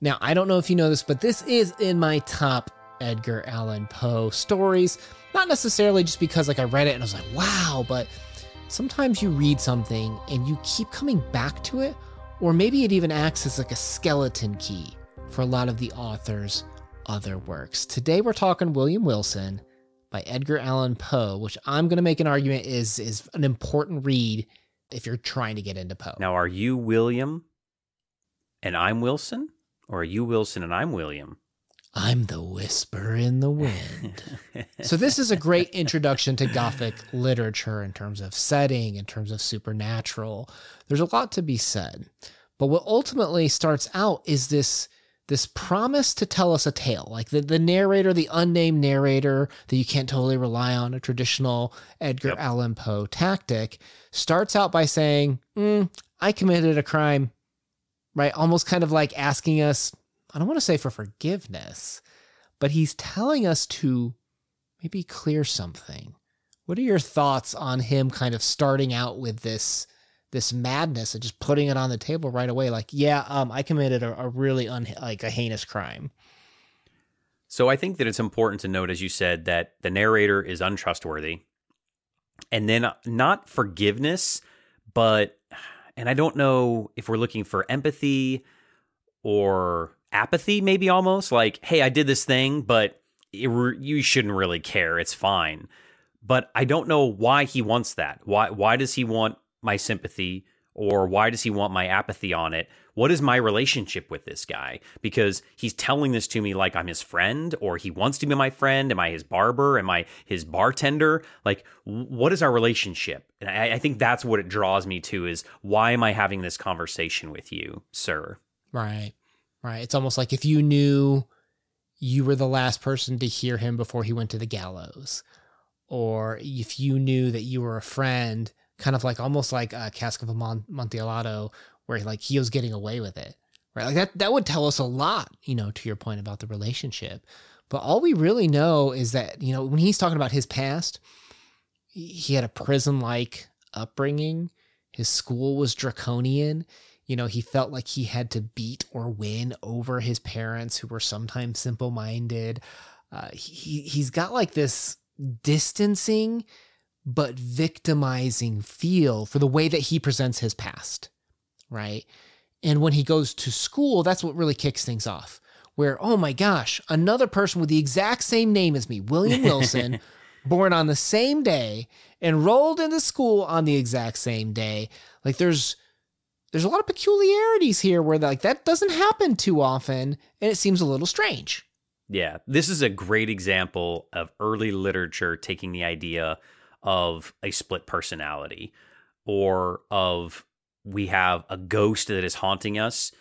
Now, I don't know if you know this, but this is in my top Edgar Allan Poe stories. Not necessarily just because like I read it and I was like, wow, but sometimes you read something and you keep coming back to it, or maybe it even acts as like a skeleton key for a lot of the author's other works. Today we're talking William Wilson by Edgar Allan Poe, which I'm going to make an argument is is an important read if you're trying to get into Poe. Now, are you William and I'm Wilson? Or are you Wilson and I'm William? I'm the whisper in the wind. so, this is a great introduction to Gothic literature in terms of setting, in terms of supernatural. There's a lot to be said. But what ultimately starts out is this this promise to tell us a tale like the, the narrator the unnamed narrator that you can't totally rely on a traditional edgar yep. allan poe tactic starts out by saying mm, i committed a crime right? Almost kind of like asking us i don't want to say for forgiveness but he's telling us to maybe clear something. What are your thoughts on him kind of starting out with this this madness and just putting it on the table right away? Like yeah um i committed a, a really un like a heinous crime. So i think that it's important to note as you said that the narrator is untrustworthy. And then uh, not forgiveness but and i don't know if we're looking for empathy or apathy maybe almost like hey i did this thing but it, you shouldn't really care it's fine. But i don't know why he wants that. Why why does he want my sympathy or why does he want my apathy on it? What is my relationship with this guy? Because he's telling this to me like I'm his friend or he wants to be my friend. Am I his barber? Am I his bartender? Like, what is our relationship? And I, I think that's what it draws me to is why am I having this conversation with you, sir? Right. Right. It's almost like if you knew you were the last person to hear him before he went to the gallows, or if you knew that you were a friend kind of like almost like a cask of a amontillado where like he was getting away with it right? Like that that would tell us a lot you know to your point about the relationship. But all we really know is that you know when he's talking about his past he had a prison like upbringing. His school was draconian. You know he felt like he had to beat or win over his parents who were sometimes simple minded uh, he he's got like this distancing but victimizing feel for the way that he presents his past, right? And when he goes to school, that's what really kicks things off. Where, oh my gosh, another person with the exact same name as me, William Wilson, born on the same day, enrolled into school on the exact same day. Like there's there's a lot of peculiarities here where like that doesn't happen too often and it seems a little strange. Yeah, this is a great example of early literature taking the idea of a split personality or of we have a ghost that is haunting us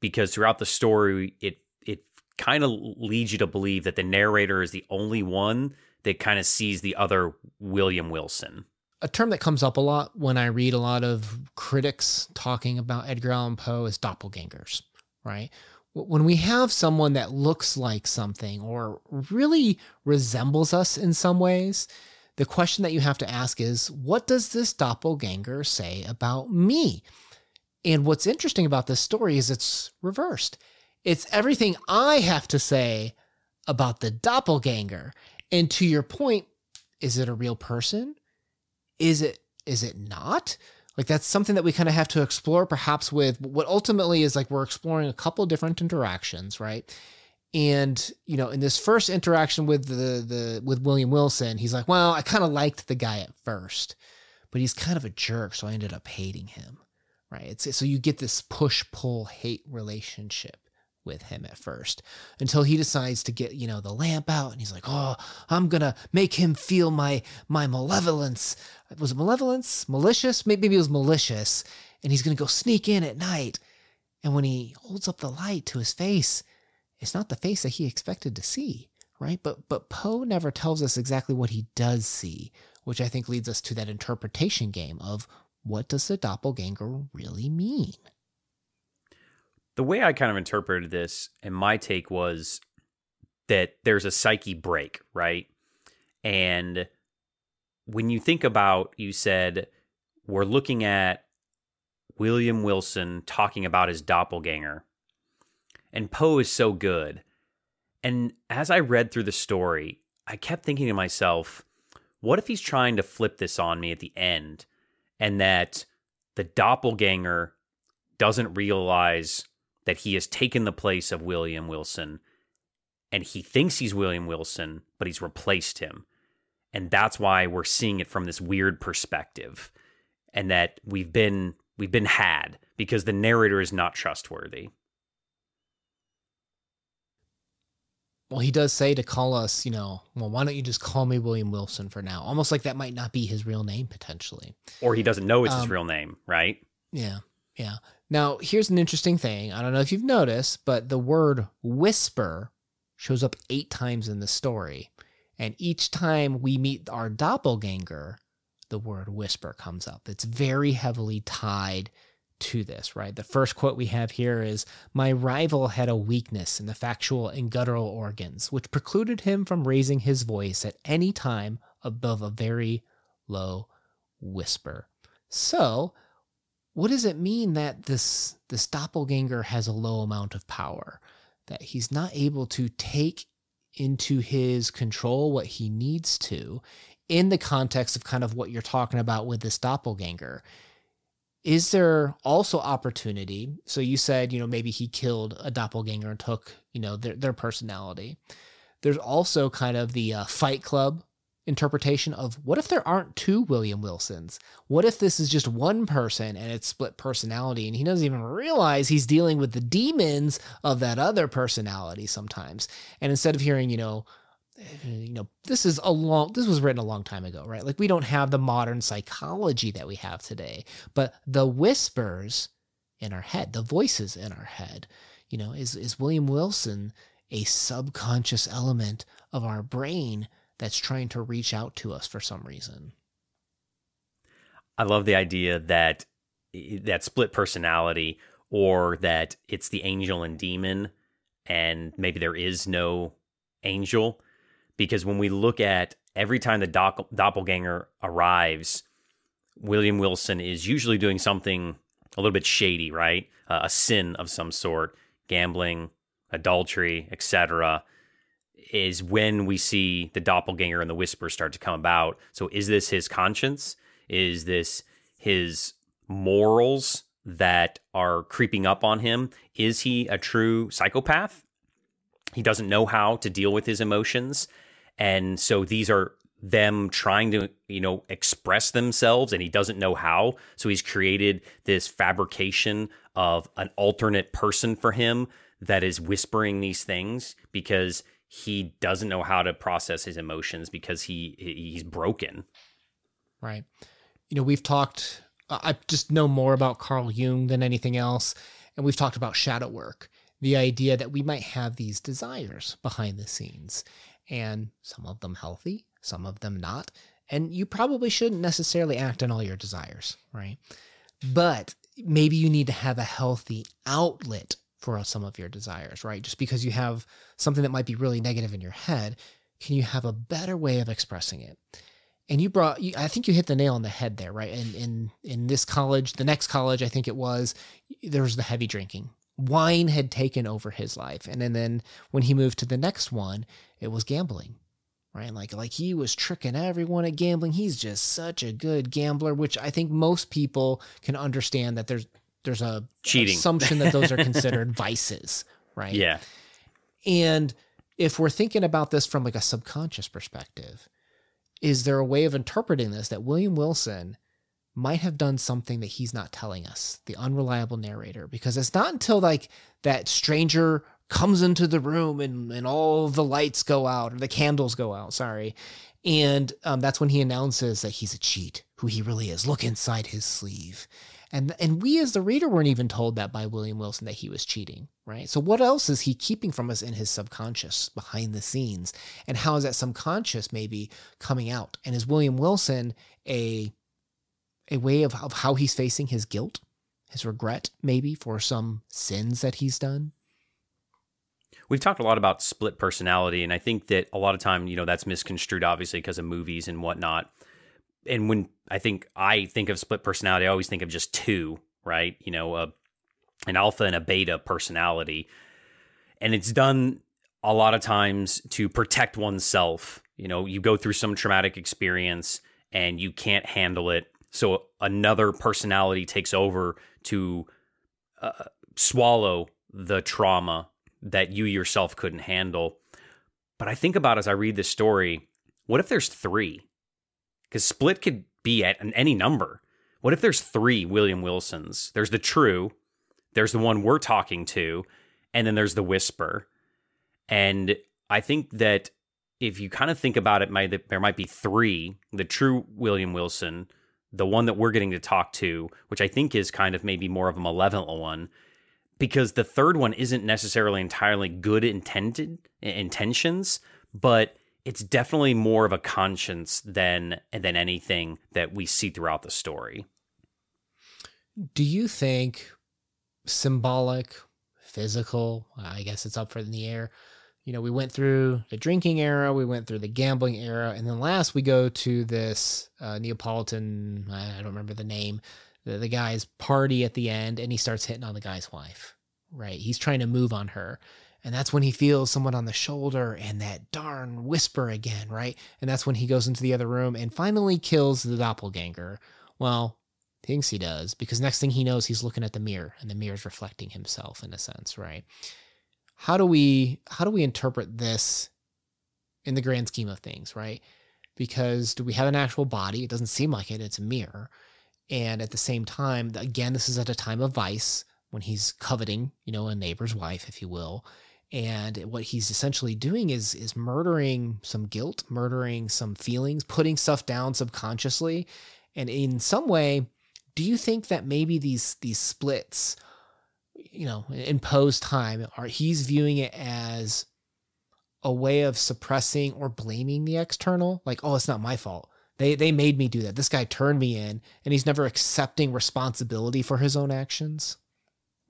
because throughout the story it it kind of leads you to believe that the narrator is the only one that kind of sees the other William Wilson. A term that comes up a lot when I read a lot of critics talking about Edgar Allan Poe is doppelgangers, right? When we have someone that looks like something or really resembles us in some ways, the question that you have to ask is what does this doppelganger say about me? And what's interesting about this story is it's reversed. It's everything I have to say about the doppelganger. And to your point, is it a real person? Is it is it not? Like that's something that we kind of have to explore perhaps with what ultimately is like we're exploring a couple different interactions, right? And you know, in this first interaction with the the with William Wilson, he's like, "Well, I kind of liked the guy at first, but he's kind of a jerk, so I ended up hating him." Right? It's so you get this push pull hate relationship with him at first until he decides to get you know the lamp out and he's like oh i'm gonna make him feel my my malevolence. Was it malevolence? Malicious? Maybe it was malicious. And he's gonna go sneak in at night. And when he holds up the light to his face it's not the face that he expected to see, right? But but Poe never tells us exactly what he does see, which I think leads us to that interpretation game of what does the doppelganger really mean? The way I kind of interpreted this, and my take was that there's a psyche break, right? And when you think about, you said, we're looking at William Wilson talking about his doppelganger. And Poe is so good. And as I read through the story, I kept thinking to myself, what if he's trying to flip this on me at the end and that the doppelganger doesn't realize that he has taken the place of William Wilson and he thinks he's William Wilson, but he's replaced him. And that's why we're seeing it from this weird perspective and that we've been we've been had because the narrator is not trustworthy. Well, he does say to call us, you know, well, why don't you just call me William Wilson for now? Almost like that might not be his real name potentially. Or he doesn't know it's um, his real name, right? Yeah. Yeah. Now, here's an interesting thing. I don't know if you've noticed, but the word whisper shows up eight times in the story. And each time we meet our doppelganger, the word whisper comes up. It's very heavily tied to this, right? The first quote we have here is My rival had a weakness in the faucial and guttural organs, which precluded him from raising his voice at any time above a very low whisper. So, what does it mean that this this doppelganger has a low amount of power? That he's not able to take into his control what he needs to in the context of kind of what you're talking about with this doppelganger is there also opportunity? So you said you know maybe he killed a doppelganger and took you know their, their personality. There's also kind of the uh, fight club interpretation of what if there aren't two william wilsons? What if this is just one person and it's split personality and he doesn't even realize he's dealing with the demons of that other personality sometimes? And instead of hearing you know you know this is a long this was written a long time ago right? Like we don't have the modern psychology that we have today but the whispers in our head the voices in our head you know is is william wilson a subconscious element of our brain that's trying to reach out to us for some reason? I love the idea that that split personality or that it's the angel and demon and maybe there is no angel because when we look at every time the dopp- doppelganger arrives, William Wilson is usually doing something a little bit shady, right? Uh, a sin of some sort, gambling, adultery, etc. Is when we see the doppelganger and the whisper start to come about. So, is this his conscience? Is this his morals that are creeping up on him? Is he a true psychopath? He doesn't know how to deal with his emotions and so these are them trying to, you know, express themselves and he doesn't know how. So he's created this fabrication of an alternate person for him that is whispering these things because he doesn't know how to process his emotions because he he's broken. Right. You know, we've talked I just know more about Carl Jung than anything else and we've talked about shadow work the idea that we might have these desires behind the scenes and some of them healthy, some of them not. And you probably shouldn't necessarily act on all your desires, right? But maybe you need to have a healthy outlet for some of your desires, right? Just because you have something that might be really negative in your head, can you have a better way of expressing it? And you brought, I think you hit the nail on the head there, right? And in in this college, the next college, I think it was, there was the heavy drinking, wine had taken over his life. And then, then when he moved to the next one it was gambling right? Like like he was tricking everyone at gambling. He's just such a good gambler which i think most people can understand that there's there's a cheating. assumption that those are considered vices right? Yeah. And if we're thinking about this from like a subconscious perspective is there a way of interpreting this that william wilson might have done something that he's not telling us, the unreliable narrator, because it's not until like that stranger comes into the room and, and all the lights go out or the candles go out, sorry. And um, that's when he announces that he's a cheat, who he really is. Look inside his sleeve. And, and we as the reader weren't even told that by William Wilson that he was cheating, right? So what else is he keeping from us in his subconscious behind the scenes? And how is that subconscious maybe coming out? And is William Wilson a a way of, of how he's facing his guilt, his regret, maybe for some sins that he's done? We've talked a lot about split personality, and I think that a lot of time, you know, that's misconstrued, obviously, because of movies and whatnot. And when I think I think of split personality, I always think of just two, right? You know, a, an alpha and a beta personality. and it's done a lot of times to protect oneself. You know, you go through some traumatic experience and you can't handle it, so another personality takes over to uh, swallow the trauma that you yourself couldn't handle. But I think about as I read this story, what if there's three? Because split could be at any number. What if there's three William Wilsons? There's the true, there's the one we're talking to, and then there's the whisper. And I think that if you kind of think about it, there might be three the true William Wilson, the one that we're getting to talk to, which I think is kind of maybe more of a malevolent one, because the third one isn't necessarily entirely good intended intentions, but it's definitely more of a conscience than than anything that we see throughout the story. Do you think symbolic, physical, I guess it's up for in the air. You know, we went through the drinking era, we went through the gambling era, and then last we go to this uh, Neapolitan, I don't remember the name, the, the guy's party at the end, and he starts hitting on the guy's wife, right? He's trying to move on her. And that's when he feels someone on the shoulder and that darn whisper again, right? And that's when he goes into the other room and finally kills the doppelganger. Well, thinks he does because next thing he knows, he's looking at the mirror and the mirror's reflecting himself in a sense, right? How do we how do we interpret this in the grand scheme of things, right? Because do we have an actual body? It doesn't seem like it. It's a mirror. And at the same time, again, this is at a time of vice when he's coveting, you know, a neighbor's wife, if you will. And what he's essentially doing is is murdering some guilt, murdering some feelings, putting stuff down subconsciously. And in some way, do you think that maybe these these splits, you know, in Poe's time, are he's viewing it as a way of suppressing or blaming the external? Like, oh, it's not my fault. They they made me do that. This guy turned me in, and he's never accepting responsibility for his own actions.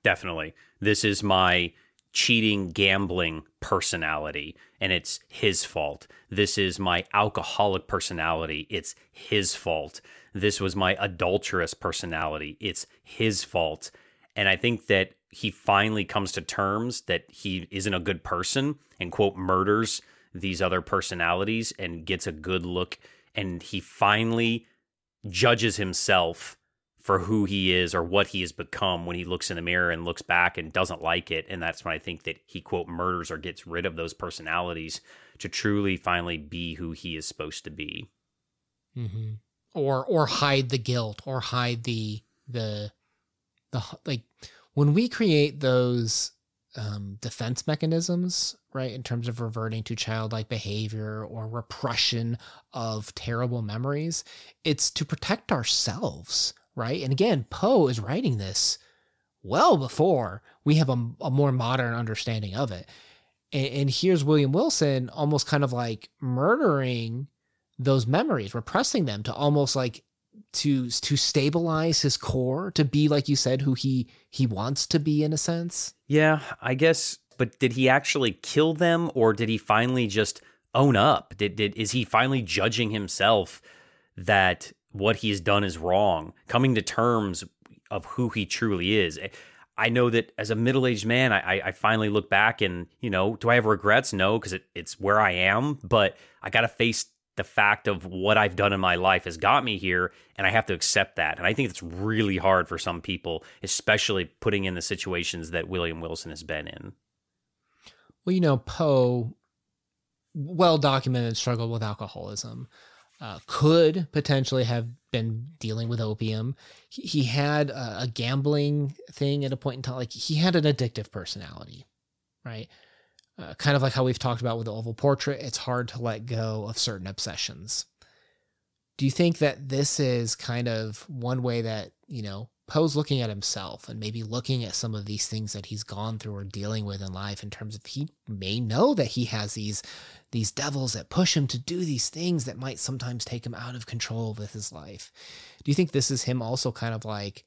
Definitely. This is my cheating, gambling personality, and it's his fault. This is my alcoholic personality. It's his fault. This was my adulterous personality. It's his fault. And I think that he finally comes to terms that he isn't a good person and, quote, murders these other personalities and gets a good look. And he finally judges himself for who he is or what he has become when he looks in the mirror and looks back and doesn't like it. And that's when i think that he quote murders or gets rid of those personalities to truly finally be who he is supposed to be. Mm-hmm. or or hide the guilt or hide the the the like when we create those um, defense mechanisms, right, in terms of reverting to childlike behavior or repression of terrible memories, it's to protect ourselves, right? And again, Poe is writing this well before we have a, a more modern understanding of it. And, and here's William Wilson almost kind of like murdering those memories, repressing them to almost like to to stabilize his core to be like you said who he he wants to be in a sense? Yeah i guess but did he actually kill them or did he finally just own up? Did, did is he finally judging himself that what he's done is wrong coming to terms of who he truly is? Eh, I know that as a middle-aged man i i finally look back and you know do i have regrets? No because it, it's where i am but i gotta face the fact of what I've done in my life has got me here, and I have to accept that. And I think it's really hard for some people, especially putting in the situations that William Wilson has been in. Well, you know, Poe, well documented struggle with alcoholism, uh, could potentially have been dealing with opium. He, he had a, a gambling thing at a point in time. Like he had an addictive personality, right? Uh, kind of like how we've talked about with the oval portrait, it's hard to let go of certain obsessions. Do you think that this is kind of one way that, you know, Poe's looking at himself and maybe looking at some of these things that he's gone through or dealing with in life in terms of he may know that he has these these devils that push him to do these things that might sometimes take him out of control with his life. Do you think this is him also kind of like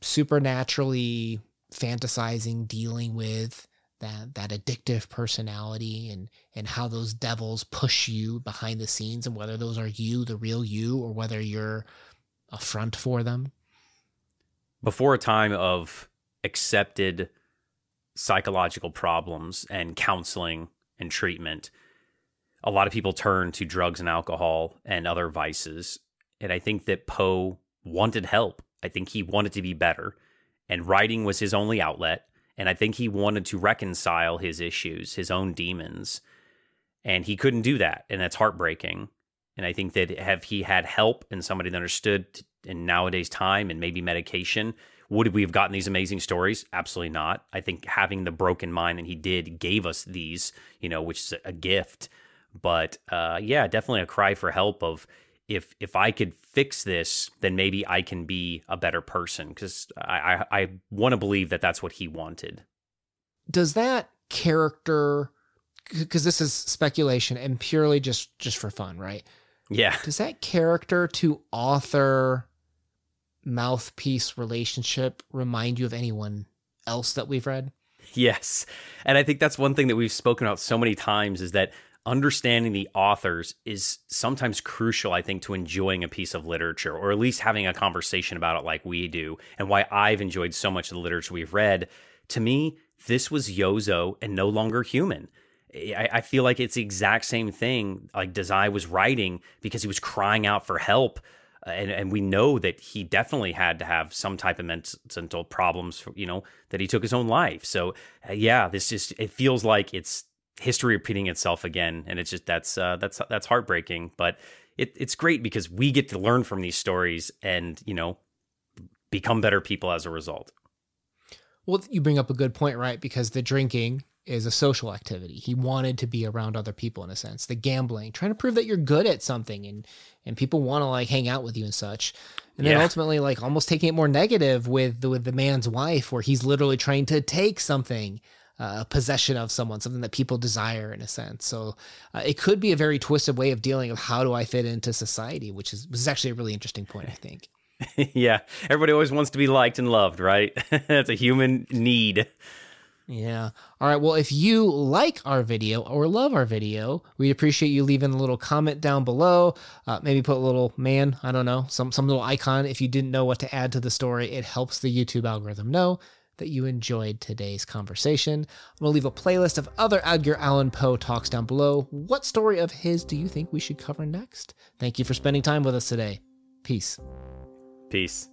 supernaturally fantasizing, dealing with that that addictive personality and and how those devils push you behind the scenes and whether those are you the real you or whether you're a front for them before a time of accepted psychological problems and counseling and treatment, a lot of people turn to drugs and alcohol and other vices. And I think that Poe wanted help. I think he wanted to be better. And writing was his only outlet. And I think he wanted to reconcile his issues, his own demons. And he couldn't do that. And that's heartbreaking. And I think that have he had help and somebody that understood in nowadays time and maybe medication, would we have gotten these amazing stories? Absolutely not. I think having the broken mind and he did gave us these, you know, which is a gift. But uh, yeah, definitely a cry for help of if if I could fix this, then maybe I can be a better person because I I, I want to believe that that's what he wanted. Does that character? Because this is speculation and purely just just for fun, right? Yeah. Does that character to author mouthpiece relationship remind you of anyone else that we've read? Yes. And I think that's one thing that we've spoken about so many times is that understanding the authors is sometimes crucial, I think, to enjoying a piece of literature or at least having a conversation about it like we do and why I've enjoyed so much of the literature we've read. To me, this was Yozo and no longer human. I, I feel like it's the exact same thing like Dazai was writing because he was crying out for help. Uh, and, and we know that he definitely had to have some type of mental problems, for, you know, that he took his own life. So, uh, yeah, this just, it feels like it's history repeating itself again. And it's just, that's, uh, that's, that's heartbreaking. But it, it's great because we get to learn from these stories and, you know, become better people as a result. Well, you bring up a good point, right? Because the drinking is a social activity. He wanted to be around other people in a sense. The gambling, trying to prove that you're good at something and and people want to like hang out with you and such. And then yeah. ultimately like almost taking it more negative with the, with the man's wife where he's literally trying to take something uh, possession of someone, something that people desire in a sense. So uh, it could be a very twisted way of dealing of how do I fit into society, which is which is actually a really interesting point, I think. yeah, everybody always wants to be liked and loved, right? That's a human need. Yeah. All right. Well, if you like our video or love our video, we'd appreciate you leaving a little comment down below. Uh, maybe put a little man, I don't know, some some little icon. If you didn't know what to add to the story, it helps the YouTube algorithm know that you enjoyed today's conversation. I'm gonna leave a playlist of other Edgar Allan Poe talks down below. What story of his do you think we should cover next? Thank you for spending time with us today. Peace. Peace.